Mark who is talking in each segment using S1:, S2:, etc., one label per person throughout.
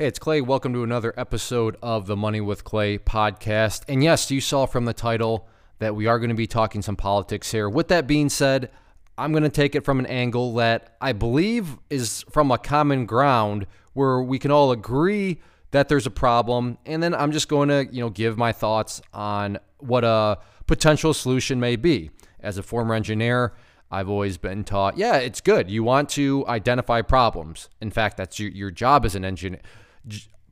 S1: Hey, it's Clay. Welcome to another episode of the Money with Clay podcast. And yes, you saw from the title that we are going to be talking some politics here. With that being said, I'm going to take it from an angle that I believe is from a common ground where we can all agree that there's a problem and then I'm just going to, you know, give my thoughts on what a potential solution may be. As a former engineer, I've always been taught, yeah, it's good. You want to identify problems. In fact, that's your, your job as an engineer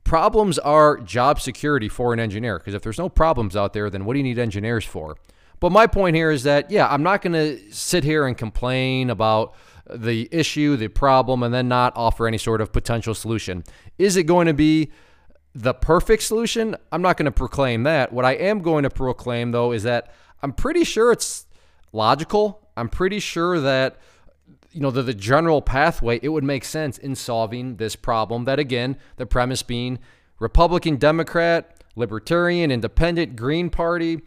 S1: problems are job security for an engineer because if there's no problems out there, then what do you need engineers for? But my point here is that, yeah, I'm not going to sit here and complain about the issue, the problem, and then not offer any sort of potential solution. Is it going to be the perfect solution? I'm not going to proclaim that. What I am going to proclaim, though, is that I'm pretty sure it's logical. I'm pretty sure that you know, the, the general pathway, it would make sense in solving this problem. That again, the premise being Republican, Democrat, Libertarian, Independent, Green Party,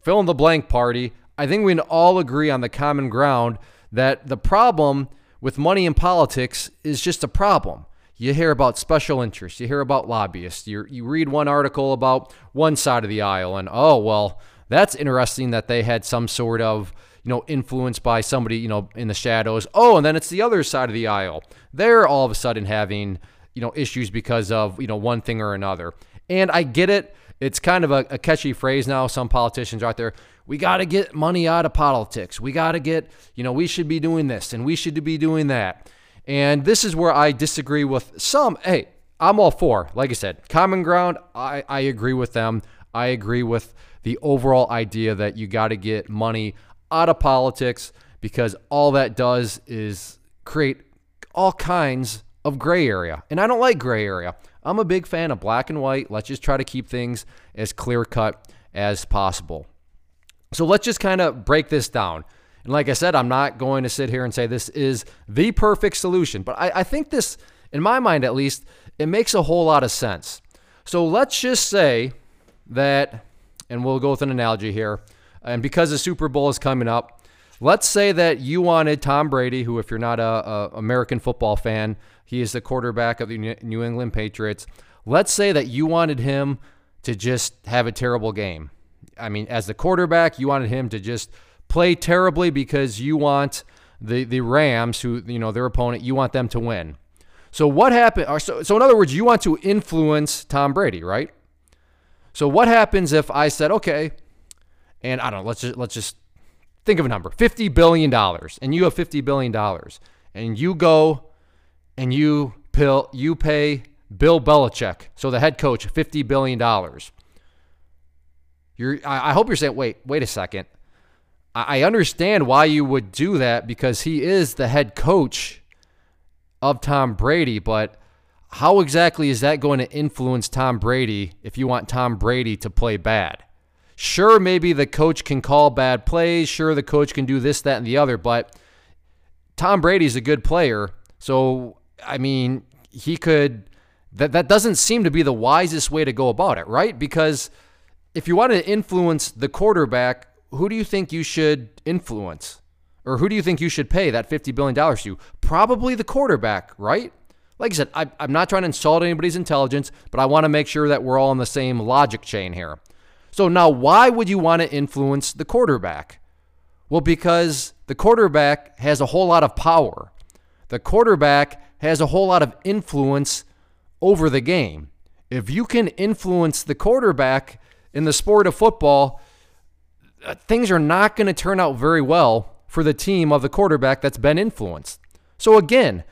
S1: fill in the blank party. I think we can all agree on the common ground that the problem with money in politics is just a problem. You hear about special interests, you hear about lobbyists, you, you read one article about one side of the aisle, and oh, well, that's interesting that they had some sort of you know, influenced by somebody, you know, in the shadows. Oh, and then it's the other side of the aisle. They're all of a sudden having, you know, issues because of, you know, one thing or another. And I get it. It's kind of a, a catchy phrase now. Some politicians out there, we got to get money out of politics. We got to get, you know, we should be doing this and we should be doing that. And this is where I disagree with some. Hey, I'm all for, like I said, common ground. I, I agree with them. I agree with the overall idea that you got to get money out of politics because all that does is create all kinds of gray area. And I don't like gray area. I'm a big fan of black and white. Let's just try to keep things as clear cut as possible. So let's just kind of break this down. And like I said, I'm not going to sit here and say this is the perfect solution, but I, I think this, in my mind at least, it makes a whole lot of sense. So let's just say that, and we'll go with an analogy here and because the Super Bowl is coming up, let's say that you wanted Tom Brady, who, if you're not a, a American football fan, he is the quarterback of the New England Patriots. Let's say that you wanted him to just have a terrible game. I mean, as the quarterback, you wanted him to just play terribly because you want the the Rams, who you know their opponent, you want them to win. So what happened? So, so in other words, you want to influence Tom Brady, right? So what happens if I said, okay, and I don't know, let's just let's just think of a number. 50 billion dollars and you have 50 billion dollars and you go and you pill you pay Bill Belichick, so the head coach, 50 billion dollars. You're I, I hope you're saying, wait, wait a second. I, I understand why you would do that because he is the head coach of Tom Brady, but how exactly is that going to influence Tom Brady if you want Tom Brady to play bad? Sure, maybe the coach can call bad plays. Sure, the coach can do this, that, and the other. But Tom Brady's a good player. So, I mean, he could. That, that doesn't seem to be the wisest way to go about it, right? Because if you want to influence the quarterback, who do you think you should influence? Or who do you think you should pay that $50 billion to? Probably the quarterback, right? Like I said, I, am not trying to insult anybody's intelligence, but I want to make sure that we're all on the same logic chain here. So now, why would you want to influence the quarterback? Well, because the quarterback has a whole lot of power. The quarterback has a whole lot of influence over the game. If you can influence the quarterback in the sport of football, uh, things are not going to turn out very well for the team of the quarterback that's been influenced. So again,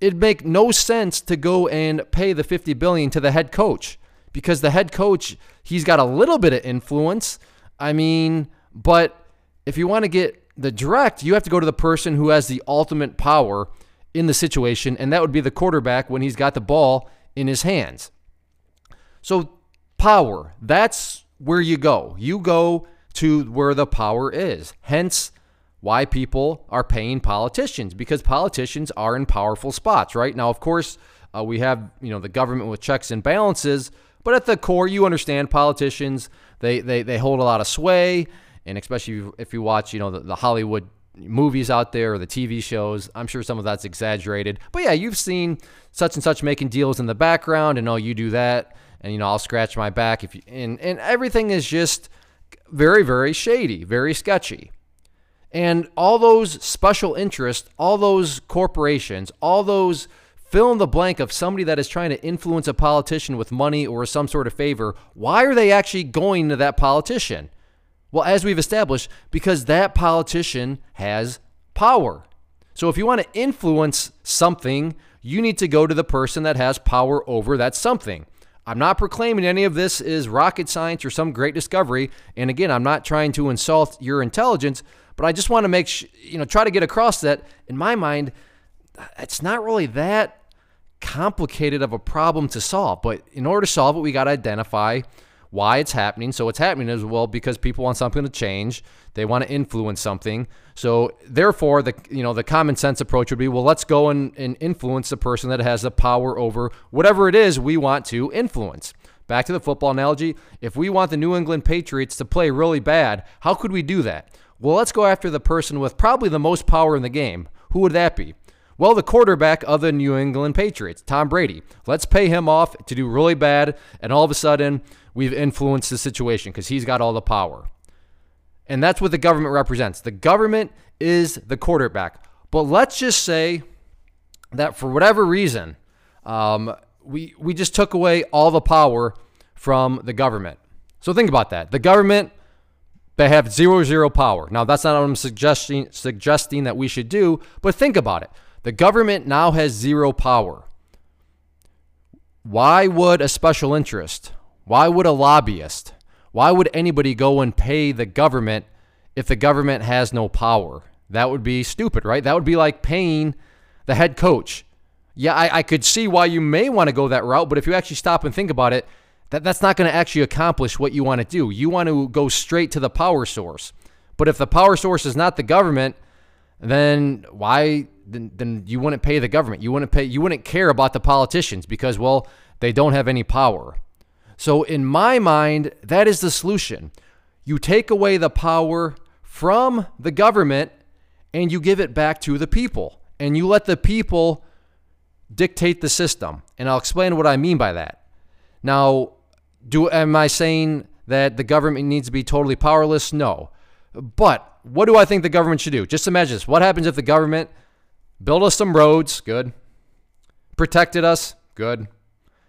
S1: it'd make no sense to go and pay the 50 billion to the head coach because the head coach, he's got a little bit of influence. I mean, but if you want to get the direct, you have to go to the person who has the ultimate power in the situation, and that would be the quarterback when he's got the ball in his hands. So, power, that's where you go. You go to where the power is. Hence, why people are paying politicians because politicians are in powerful spots, right? Now, of course, uh, we have you know the government with checks and balances, but at the core, you understand politicians, they, they, they hold a lot of sway. And especially if you watch, you know, the, the Hollywood movies out there or the TV shows. I'm sure some of that's exaggerated. But yeah, you've seen such and such making deals in the background and oh, you do that and you know, I'll scratch my back if you and and everything is just very very shady, very sketchy. And all those special interests, all those corporations, all those fill in the blank of somebody that is trying to influence a politician with money or some sort of favor, why are they actually going to that politician? Well, as we've established, because that politician has power. So if you want to influence something, you need to go to the person that has power over that something. I'm not proclaiming any of this is rocket science or some great discovery. And again, I'm not trying to insult your intelligence, but I just want to make, sh- you know, try to get across that in my mind, it's not really that complicated of a problem to solve. But in order to solve it, we got to identify why it's happening. So it's happening as well because people want something to change. They want to influence something. So therefore, the you know the common sense approach would be, well, let's go and, and influence the person that has the power over whatever it is we want to influence. Back to the football analogy. If we want the New England Patriots to play really bad, how could we do that? Well, let's go after the person with probably the most power in the game. Who would that be? Well, the quarterback of the New England Patriots, Tom Brady. Let's pay him off to do really bad, and all of a sudden, we've influenced the situation because he's got all the power. And that's what the government represents. The government is the quarterback. But let's just say that for whatever reason, um, we, we just took away all the power from the government. So think about that. The government, they have zero, zero power. Now, that's not what I'm suggesting, suggesting that we should do, but think about it. The government now has zero power. Why would a special interest, why would a lobbyist, why would anybody go and pay the government if the government has no power? That would be stupid, right? That would be like paying the head coach. Yeah, I, I could see why you may want to go that route, but if you actually stop and think about it, that, that's not going to actually accomplish what you want to do. You want to go straight to the power source. But if the power source is not the government, then why then, then you wouldn't pay the government. You wouldn't pay you wouldn't care about the politicians because well, they don't have any power. So in my mind, that is the solution. You take away the power from the government and you give it back to the people. And you let the people dictate the system. And I'll explain what I mean by that. Now, do am I saying that the government needs to be totally powerless? No. But what do I think the government should do? Just imagine this. What happens if the government built us some roads? Good. Protected us? Good.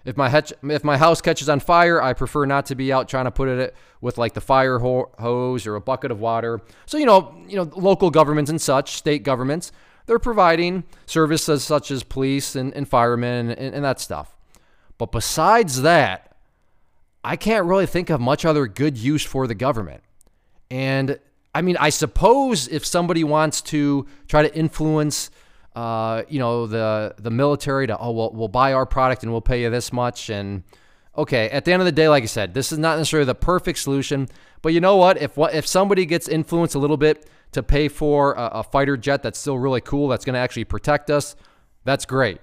S1: If my if my house catches on fire, I prefer not to be out trying to put it with like the fire hose or a bucket of water. So you know, you know, local governments and such, state governments, they're providing services such as police and, and firemen and, and that stuff. But besides that, I can't really think of much other good use for the government. And I mean, I suppose if somebody wants to try to influence, uh, you know, the the military to oh well we'll buy our product and we'll pay you this much and okay, at the end of the day, like I said, this is not necessarily the perfect solution, but you know what? If what if somebody gets influenced a little bit to pay for a, a fighter jet that's still really cool, that's going to actually protect us, that's great.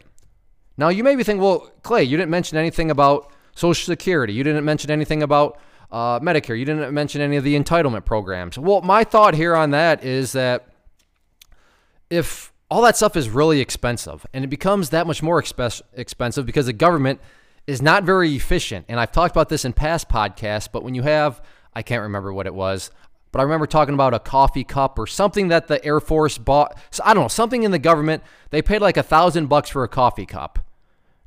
S1: Now you may be thinking, well, Clay, you didn't mention anything about Social Security. You didn't mention anything about uh, Medicare. You didn't mention any of the entitlement programs. Well, my thought here on that is that if all that stuff is really expensive and it becomes that much more expe- expensive because the government is not very efficient. And I've talked about this in past podcasts, but when you have, I can't remember what it was, but I remember talking about a coffee cup or something that the Air Force bought. So I don't know, something in the government, they paid like a thousand bucks for a coffee cup.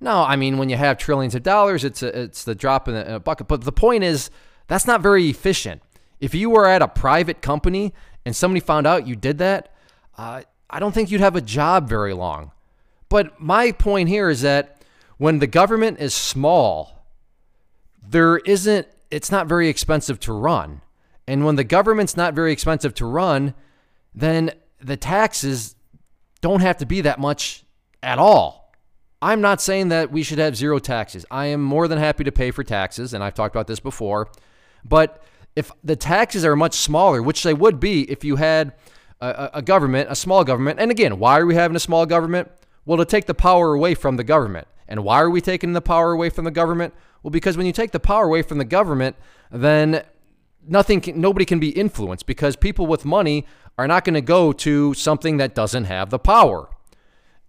S1: No, I mean, when you have trillions of dollars, it's a, it's the drop in a bucket. But the point is, that's not very efficient. If you were at a private company and somebody found out you did that, uh, I don't think you'd have a job very long. But my point here is that when the government is small, there isn't, it's not very expensive to run. And when the government's not very expensive to run, then the taxes don't have to be that much at all. I'm not saying that we should have zero taxes. I am more than happy to pay for taxes, and I've talked about this before. But if the taxes are much smaller, which they would be if you had a, a, government, a small government, and again, why are we having a small government? Well, to take the power away from the government. And why are we taking the power away from the government? Well, because when you take the power away from the government, then nothing can, nobody can be influenced because people with money are not going to go to something that doesn't have the power.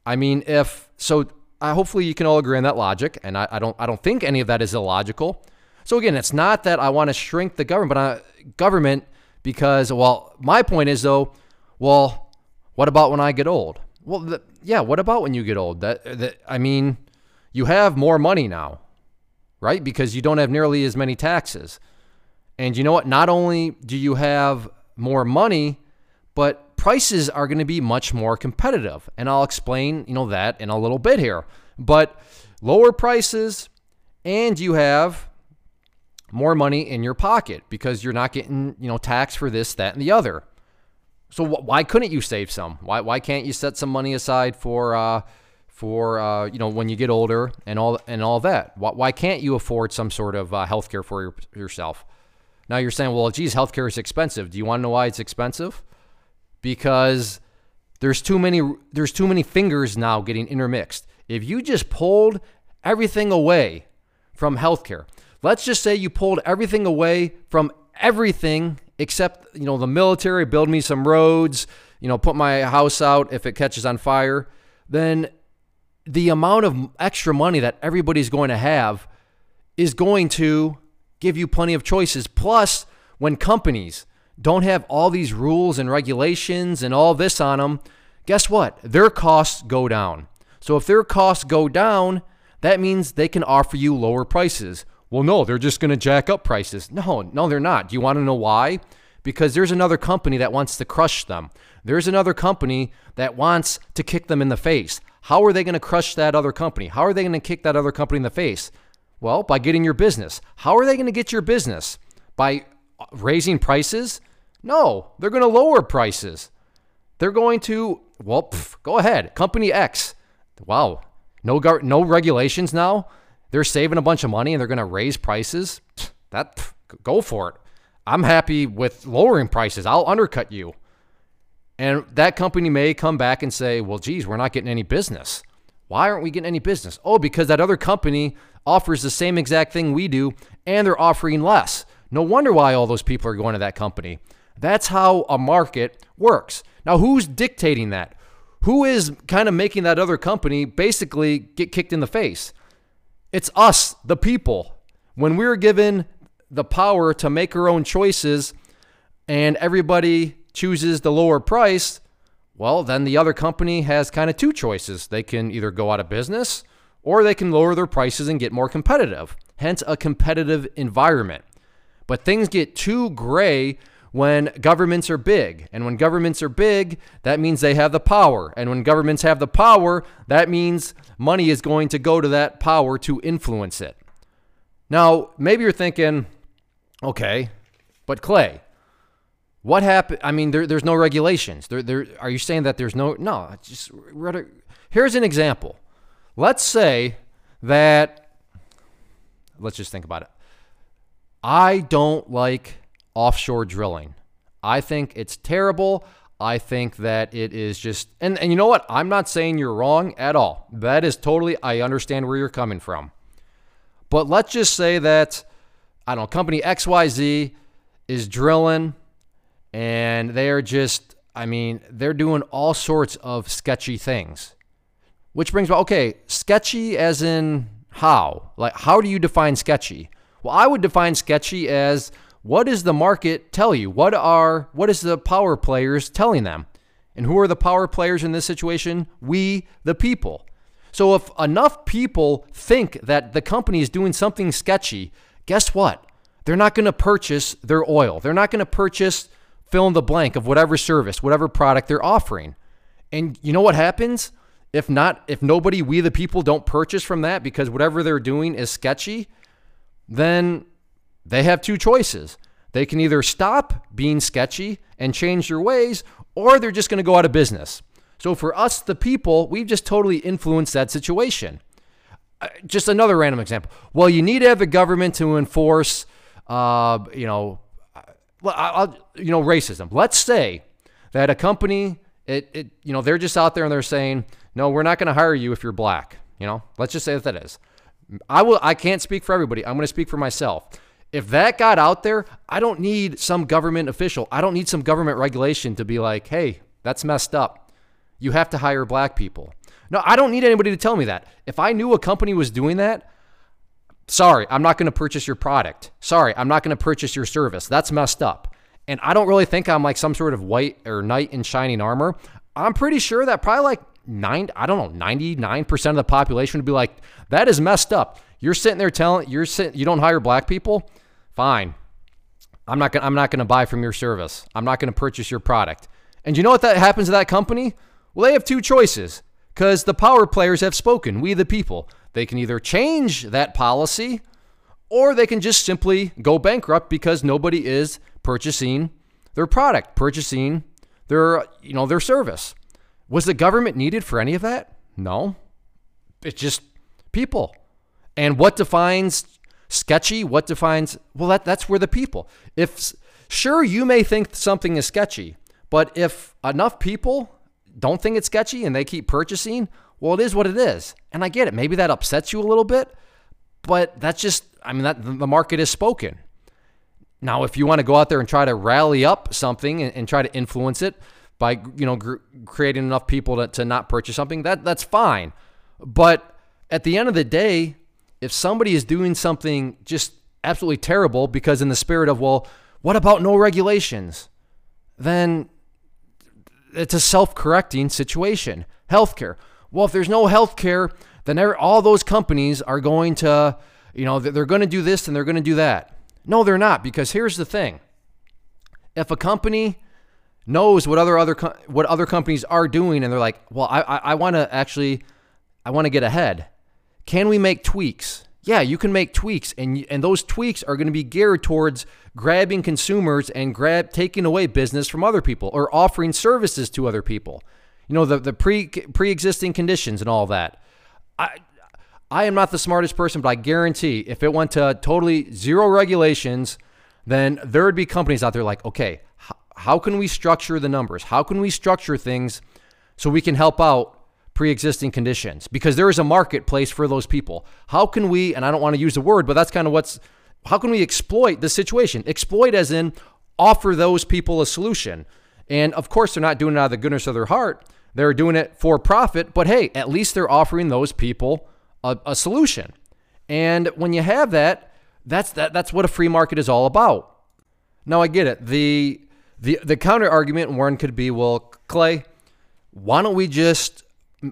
S1: I mean, if so, uh, hopefully you can all agree on that logic, and I, I, don't I don't think any of that is illogical. So again, it's not that I want to shrink the government, but I, government because well, my point is though, well, what about when I get old? Well, the, yeah, what about when you get old? That, that I mean, you have more money now, right? Because you don't have nearly as many taxes. And you know what? Not only do you have more money, but prices are going to be much more competitive. And I'll explain, you know, that in a little bit here. But lower prices and you have more money in your pocket because you're not getting, you know, taxed for this, that, and the other. So wh- why couldn't you save some? Why, why can't you set some money aside for uh, for uh, you know when you get older and all and all that? Why, why can't you afford some sort of uh, health care for your, yourself? Now you're saying, well, geez, healthcare is expensive. Do you want to know why it's expensive? Because there's too many there's too many fingers now getting intermixed. If you just pulled everything away from healthcare, let's just say you pulled everything away from everything except you know the military, build me some roads, you know, put my house out if it catches on fire, then the amount of extra money that everybody's going to have is going to give you plenty of choices. Plus, when companies don't have all these rules and regulations and all this on them, guess what? Their costs go down. So if their costs go down, that means they can offer you lower prices. Well, no, they're just going to jack up prices. No, no, they're not. Do you want to know why? Because there's another company that wants to crush them. There's another company that wants to kick them in the face. How are they going to crush that other company? How are they going to kick that other company in the face? Well, by getting your business. How are they going to get your business? By uh, raising prices? No, they're going to lower prices. They're going to, well, pff, go ahead. Company X. Wow. No gar- no regulations now. They're saving a bunch of money and they're going to raise prices. That go for it. I'm happy with lowering prices. I'll undercut you. And that company may come back and say, "Well, geez, we're not getting any business." Why aren't we getting any business? Oh, because that other company offers the same exact thing we do and they're offering less. No wonder why all those people are going to that company. That's how a market works. Now, who's dictating that? Who is kind of making that other company basically get kicked in the face? It's us, the people. When we're given the power to make our own choices and everybody chooses the lower price, well, then the other company has kind of two choices. They can either go out of business or they can lower their prices and get more competitive, hence, a competitive environment. But things get too gray when governments are big. And when governments are big, that means they have the power. And when governments have the power, that means money is going to go to that power to influence it. Now, maybe you're thinking, okay, but Clay, what happened? I mean, there, there's no regulations. There, there, are you saying that there's no? No. Just here's an example. Let's say that. Let's just think about it. I don't like offshore drilling. I think it's terrible. I think that it is just, and, and you know what? I'm not saying you're wrong at all. That is totally, I understand where you're coming from. But let's just say that, I don't know, company XYZ is drilling and they're just, I mean, they're doing all sorts of sketchy things. Which brings me, okay, sketchy as in how? Like, how do you define sketchy? Well, I would define sketchy as what does the market tell you? What are what is the power players telling them? And who are the power players in this situation? We, the people. So if enough people think that the company is doing something sketchy, guess what? They're not going to purchase their oil. They're not going to purchase fill in the blank of whatever service, whatever product they're offering. And you know what happens? If not, if nobody, we the people, don't purchase from that because whatever they're doing is sketchy, then they have two choices. They can either stop being sketchy and change their ways, or they're just going to go out of business. So for us, the people, we've just totally influenced that situation. Uh, just another random example. Well, you need to have the government to enforce, uh, you know, I'll, you know, racism. Let's say that a company, it, it, you know, they're just out there and they're saying, no, we're not going to hire you if you're black. You know, let's just say that that is. I will. I can't speak for everybody. I'm going to speak for myself. If that got out there, I don't need some government official. I don't need some government regulation to be like, hey, that's messed up. You have to hire black people. No, I don't need anybody to tell me that. If I knew a company was doing that, sorry, I'm not going to purchase your product. Sorry, I'm not going to purchase your service. That's messed up. And I don't really think I'm like some sort of white or knight in shining armor. I'm pretty sure that probably like nine, I don't know, 99% of the population would be like, that is messed up. You're sitting there telling you're sitting, you don't hire black people. Fine. I'm not gonna, I'm not to buy from your service. I'm not to purchase your product. And you know what that happens to that company? Well, they have two choices because the power players have spoken. We, the people, they can either change that policy or they can just simply go bankrupt because nobody is purchasing their product, purchasing their, you know, their service. Was the government needed for any of that? No. It's just people. And what defines sketchy? What defines well that that's where the people. If sure you may think something is sketchy, but if enough people don't think it's sketchy and they keep purchasing, well it is what it is. And I get it. Maybe that upsets you a little bit, but that's just I mean that the market is spoken. Now, if you want to go out there and try to rally up something and, and try to influence it by you know gr- creating enough people to, to not purchase something, that that's fine. But at the end of the day, if somebody is doing something just absolutely terrible because in the spirit of well, what about no regulations? Then it's a self-correcting situation. Healthcare. Well, if there's no healthcare, then all those companies are going to, you know, they're going to do this and they're going to do that. No, they're not because here's the thing. If a company knows what other other what other companies are doing and they're like, "Well, I I, I want to actually I want to get ahead." Can we make tweaks? Yeah, you can make tweaks and and those tweaks are going to be geared towards grabbing consumers and grab taking away business from other people or offering services to other people. You know, the the pre pre-existing conditions and all that. I I am not the smartest person, but I guarantee if it went to totally zero regulations, then there would be companies out there like, okay, how can we structure the numbers? How can we structure things so we can help out pre-existing conditions? Because there is a marketplace for those people. How can we, and I don't want to use the word, but that's kind of what's how can we exploit the situation? Exploit as in offer those people a solution. And of course, they're not doing it out of the goodness of their heart. They're doing it for profit, but hey, at least they're offering those people a, a solution. And when you have that, that's that, that's what a free market is all about. Now I get it. The the the counter argument one could be, well, Clay, why don't we just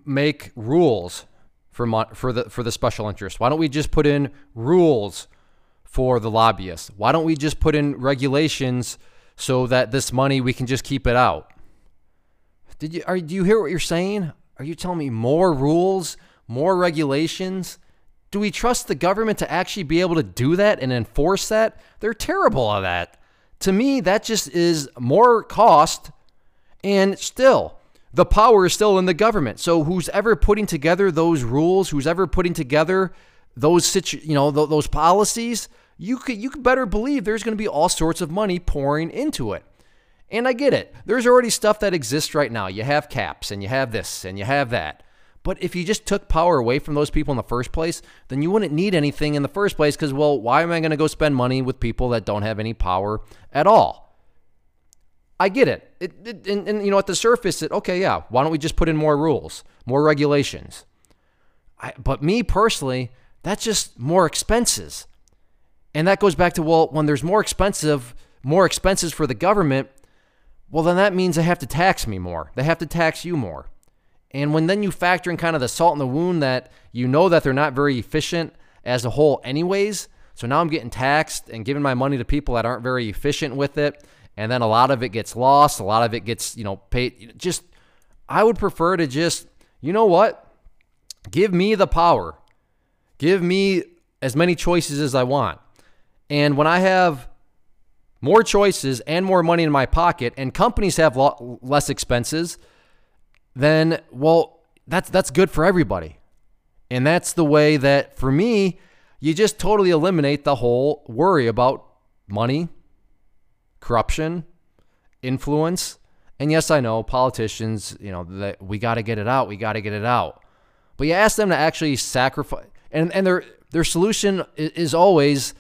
S1: make rules for for the for the special interest? Why don't we just put in rules for the lobbyists? Why don't we just put in regulations so that this money we can just keep it out? Did you are do you hear what you're saying? Are you telling me more rules, more regulations? Do we trust the government to actually be able to do that and enforce that? They're terrible at that. To me, that just is more cost and still the power is still in the government. So who's ever putting together those rules, who's ever putting together those situ- you know th- those policies, you could you could better believe there's going to be all sorts of money pouring into it. And I get it. There's already stuff that exists right now. You have caps and you have this and you have that. But if you just took power away from those people in the first place, then you wouldn't need anything in the first place because, well, why am I going to go spend money with people that don't have any power at all? I get it. it, it and, and, you know, at the surface, it okay, yeah. Why don't we just put in more rules, more regulations? I, but me personally, that's just more expenses, and that goes back to well, when there's more expensive, more expenses for the government, well, then that means they have to tax me more. They have to tax you more. And when then you factor in kind of the salt in the wound that you know that they're not very efficient as a whole, anyways. So now I'm getting taxed and giving my money to people that aren't very efficient with it. And then a lot of it gets lost. A lot of it gets, you know, paid. Just, I would prefer to just, you know what? Give me the power. Give me as many choices as I want. And when I have more choices and more money in my pocket, and companies have less expenses, then well, that's that's good for everybody. And that's the way that for me, you just totally eliminate the whole worry about money, corruption, influence. And yes, I know politicians, you know, that we got to get it out, we got to get it out. But you ask them to actually sacrifice and and their their solution is always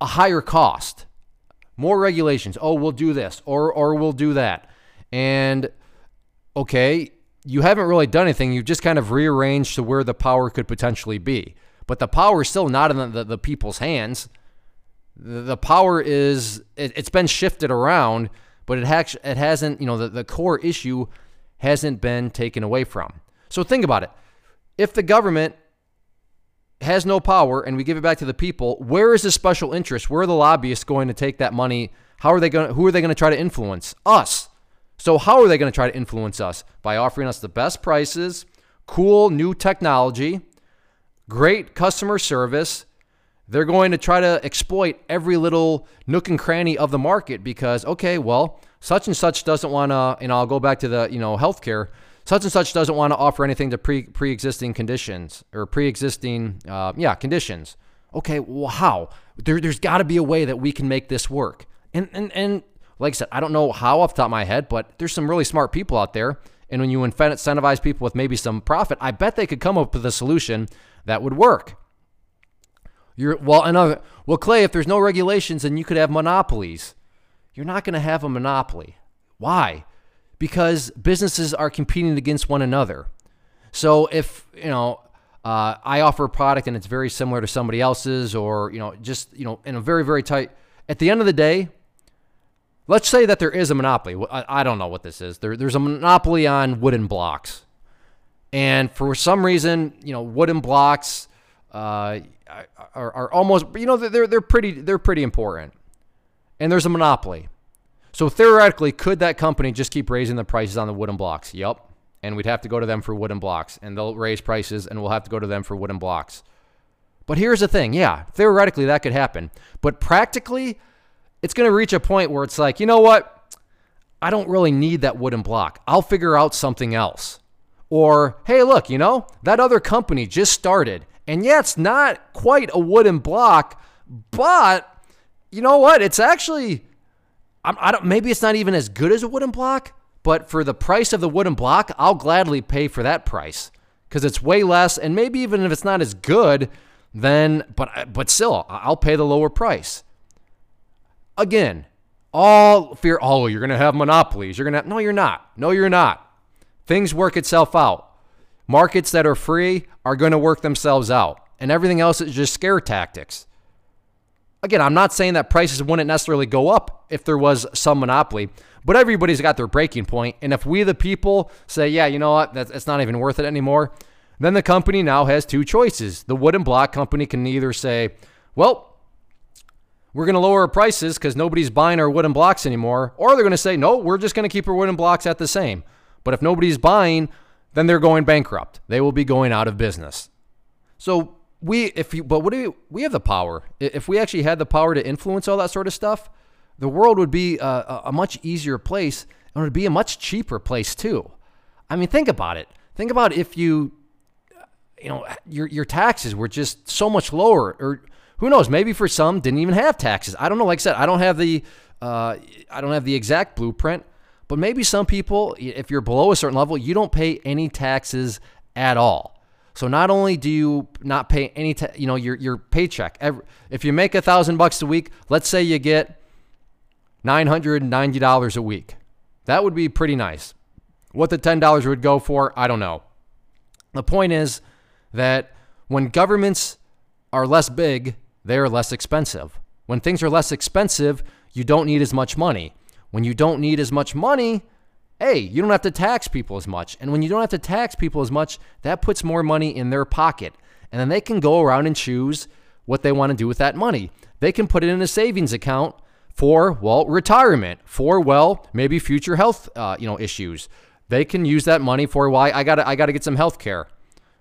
S1: a higher cost, more regulations. Oh, we'll do this or or we'll do that. And okay, you haven't really done anything. You've just kind of rearranged to where the power could potentially be. But the power is still not in the, the, the people's hands. The, power is, it, has been shifted around, but it, it hasn't, you know, the, the core issue hasn't been taken away from. So think about it. If the government has no power and we give it back to the people, where is the special interest? Where are the lobbyists going to take that money? How are they going who are they going to try to influence? Us. So how are they going to try to influence us? By offering us the best prices, cool new technology, great customer service. They're going to try to exploit every little nook and cranny of the market because okay, well, such and such doesn't want to, and I'll go back to the, you know, healthcare. Such and such doesn't want to offer anything to pre pre-existing conditions or pre-existing uh, yeah conditions. Okay well how? There, there's got to be a way that we can make this work. And, and and like i said i don't know how off the top of my head but there's some really smart people out there. And when you incentivize people with maybe some profit i bet they could come up with a solution that would work you're well another well clay if there's no regulations then you could have monopolies you're not going to have a monopoly why because businesses are competing against one another. So if, you know, uh, I offer a product and it's very similar to somebody else's or, you know, just, you know, in a very, very tight, at the end of the day, let's say that there is a monopoly. I, I don't know what this is. There, there's a monopoly on wooden blocks. And for some reason, you know, wooden blocks uh, are, are almost, you know, they're, they're pretty, they're pretty important. And there's a monopoly. So theoretically, could that company just keep raising the prices on the wooden blocks? Yep. And we'd have to go to them for wooden blocks, and they'll raise prices, and we'll have to go to them for wooden blocks. But here's the thing yeah, theoretically, that could happen. But practically, it's going to reach a point where it's like, you know what? I don't really need that wooden block. I'll figure out something else. Or, hey, look, you know, that other company just started. And yeah, it's not quite a wooden block, but you know what? It's actually I'm, I don't. Maybe it's not even as good as a wooden block, but for the price of the wooden block, I'll gladly pay for that price because it's way less. And maybe even if it's not as good, then but but still, I'll pay the lower price. Again, all fear. Oh, you're gonna have monopolies. You're gonna. Have, no, you're not. No, you're not. Things work itself out. Markets that are free are going to work themselves out, and everything else is just scare tactics. Again, I'm not saying that prices wouldn't necessarily go up if there was some monopoly, but everybody's got their breaking point. And if we, the people, say, yeah, you know what, that's, it's not even worth it anymore, then the company now has two choices. The wooden block company can either say, well, we're going to lower our prices because nobody's buying our wooden blocks anymore, or they're going to say, no, we're just going to keep our wooden blocks at the same. But if nobody's buying, then they're going bankrupt. They will be going out of business. So we if you but what do we, we have the power if we actually had the power to influence all that sort of stuff the world would be a, a much easier place and it would be a much cheaper place too i mean think about it think about if you you know your your taxes were just so much lower or who knows maybe for some didn't even have taxes i don't know like i said i don't have the uh, i don't have the exact blueprint but maybe some people if you're below a certain level you don't pay any taxes at all so not only do you not pay any, ta- you know, your your paycheck. Every, if you make a thousand bucks a week, let's say you get nine hundred ninety dollars a week. That would be pretty nice. What the ten dollars would go for, I don't know. The point is that when governments are less big, they are less expensive. When things are less expensive, you don't need as much money. When you don't need as much money, hey, you don't have to tax people as much. And when you don't have to tax people as much, that puts more money in their pocket. And then they can go around and choose what they want to do with that money. They can put it in a savings account for, well, retirement, for, well, maybe future health, uh, you know, issues. They can use that money for why I got to I got to get some health care.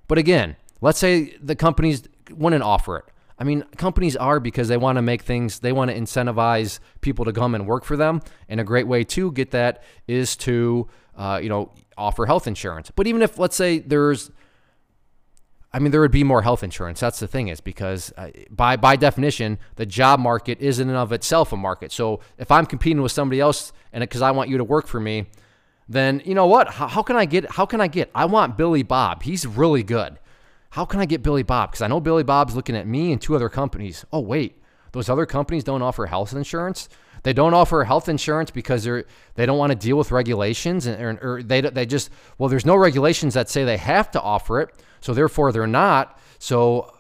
S1: But again, let's say the companies wouldn't offer it. I mean, companies are because they want to make things, they want to incentivize people to come and work for them. And a great way to get that is to, uh, you know, offer health insurance. But even if, let's say, there's, I mean, there would be more health insurance. That's the thing is because uh, by by definition, the job market is in and of itself a market. So if I'm competing with somebody else and because I want you to work for me, then you know what? How, how can I get? How can I get? I want Billy Bob. He's really good how can I get Billy Bob? Because I know Billy Bob's looking at me and two other companies. Oh, wait, those other companies don't offer health insurance. They don't offer health insurance because they're they don't want to deal with regulations and or, or they they just well there's no regulations that say they have to offer it, so therefore they're not. So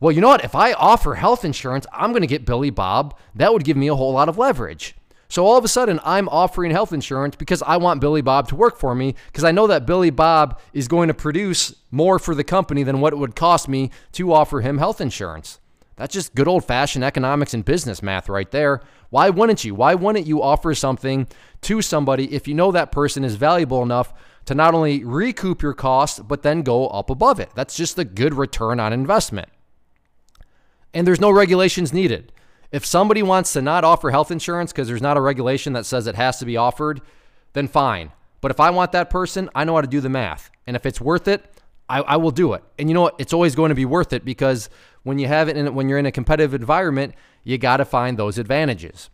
S1: well, you know what? If I offer health insurance, I'm going to get Billy Bob. That would give me a whole lot of leverage. So all of a sudden, I'm offering health insurance because I want Billy Bob to work for me because I know that Billy Bob is going to produce more for the company than what it would cost me to offer him health insurance. That's just good old fashioned economics and business math right there. Why wouldn't you? Why wouldn't you offer something to somebody if you know that person is valuable enough to not only recoup your cost, but then go up above it? That's just a good return on investment. And there's no regulations needed. If somebody wants to not offer health insurance because there's not a regulation that says it has to be offered, then fine. But if I want that person, I know how to do the math. And if it's worth it, I, I will do it. And you know what? It's always going to be worth it because when you have it in when you're in a competitive environment, you got to find those advantages.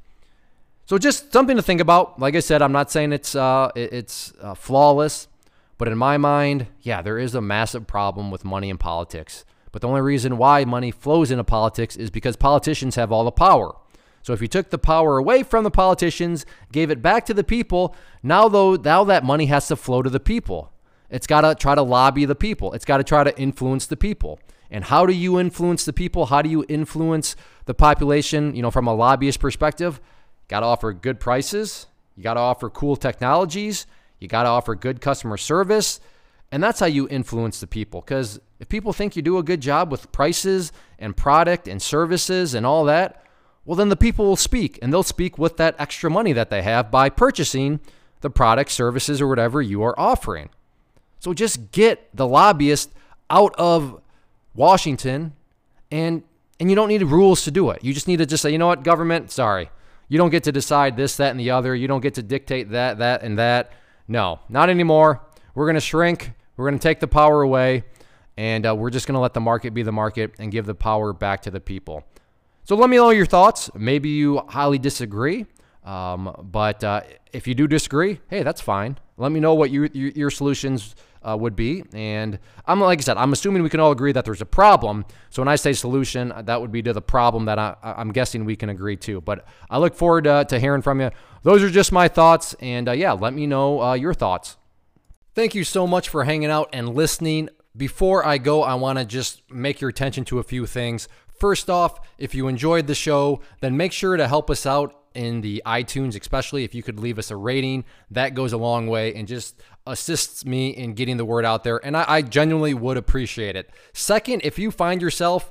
S1: So just something to think about. Like I said, I'm not saying it's uh, it's uh, flawless, but in my mind, yeah, there is a massive problem with money in politics. But the only reason why money flows into politics is because politicians have all the power. So if you took the power away from the politicians, gave it back to the people, now though now that money has to flow to the people. It's got to try to lobby the people. It's got to try to influence the people. And how do you influence the people? How do you influence the population, you know, from a lobbyist perspective? Got to offer good prices. You got to offer cool technologies. You got to offer good customer service. And that's how you influence the people. Because if people think you do a good job with prices and product and services and all that, well, then the people will speak and they'll speak with that extra money that they have by purchasing the product, services, or whatever you are offering. So just get the lobbyist out of Washington and and you don't need rules to do it. You just need to just say, you know what, government, sorry. You don't get to decide this, that, and the other. You don't get to dictate that, that, and that. No, not anymore. We're going to shrink. We're going to take the power away. And uh, we're just going to let the market be the market and give the power back to the people. So let me know your thoughts. Maybe you highly disagree. Um, but uh, if you do disagree, hey, that's fine. Let me know what your, your, solutions uh, would be. And I'm like I said, I'm assuming we can all agree that there's a problem. So when I say solution, that would be to the problem that I, am guessing we can agree to. But I look forward to, to hearing from you. Those are just my thoughts. And uh, yeah, let me know uh, your thoughts. Thank you so much for hanging out and listening. Before I go, I want to just make your attention to a few things. First off, if you enjoyed the show, then make sure to help us out in the iTunes, especially if you could leave us a rating. That goes a long way and just assists me in getting the word out there. And I, I genuinely would appreciate it. Second, if you find yourself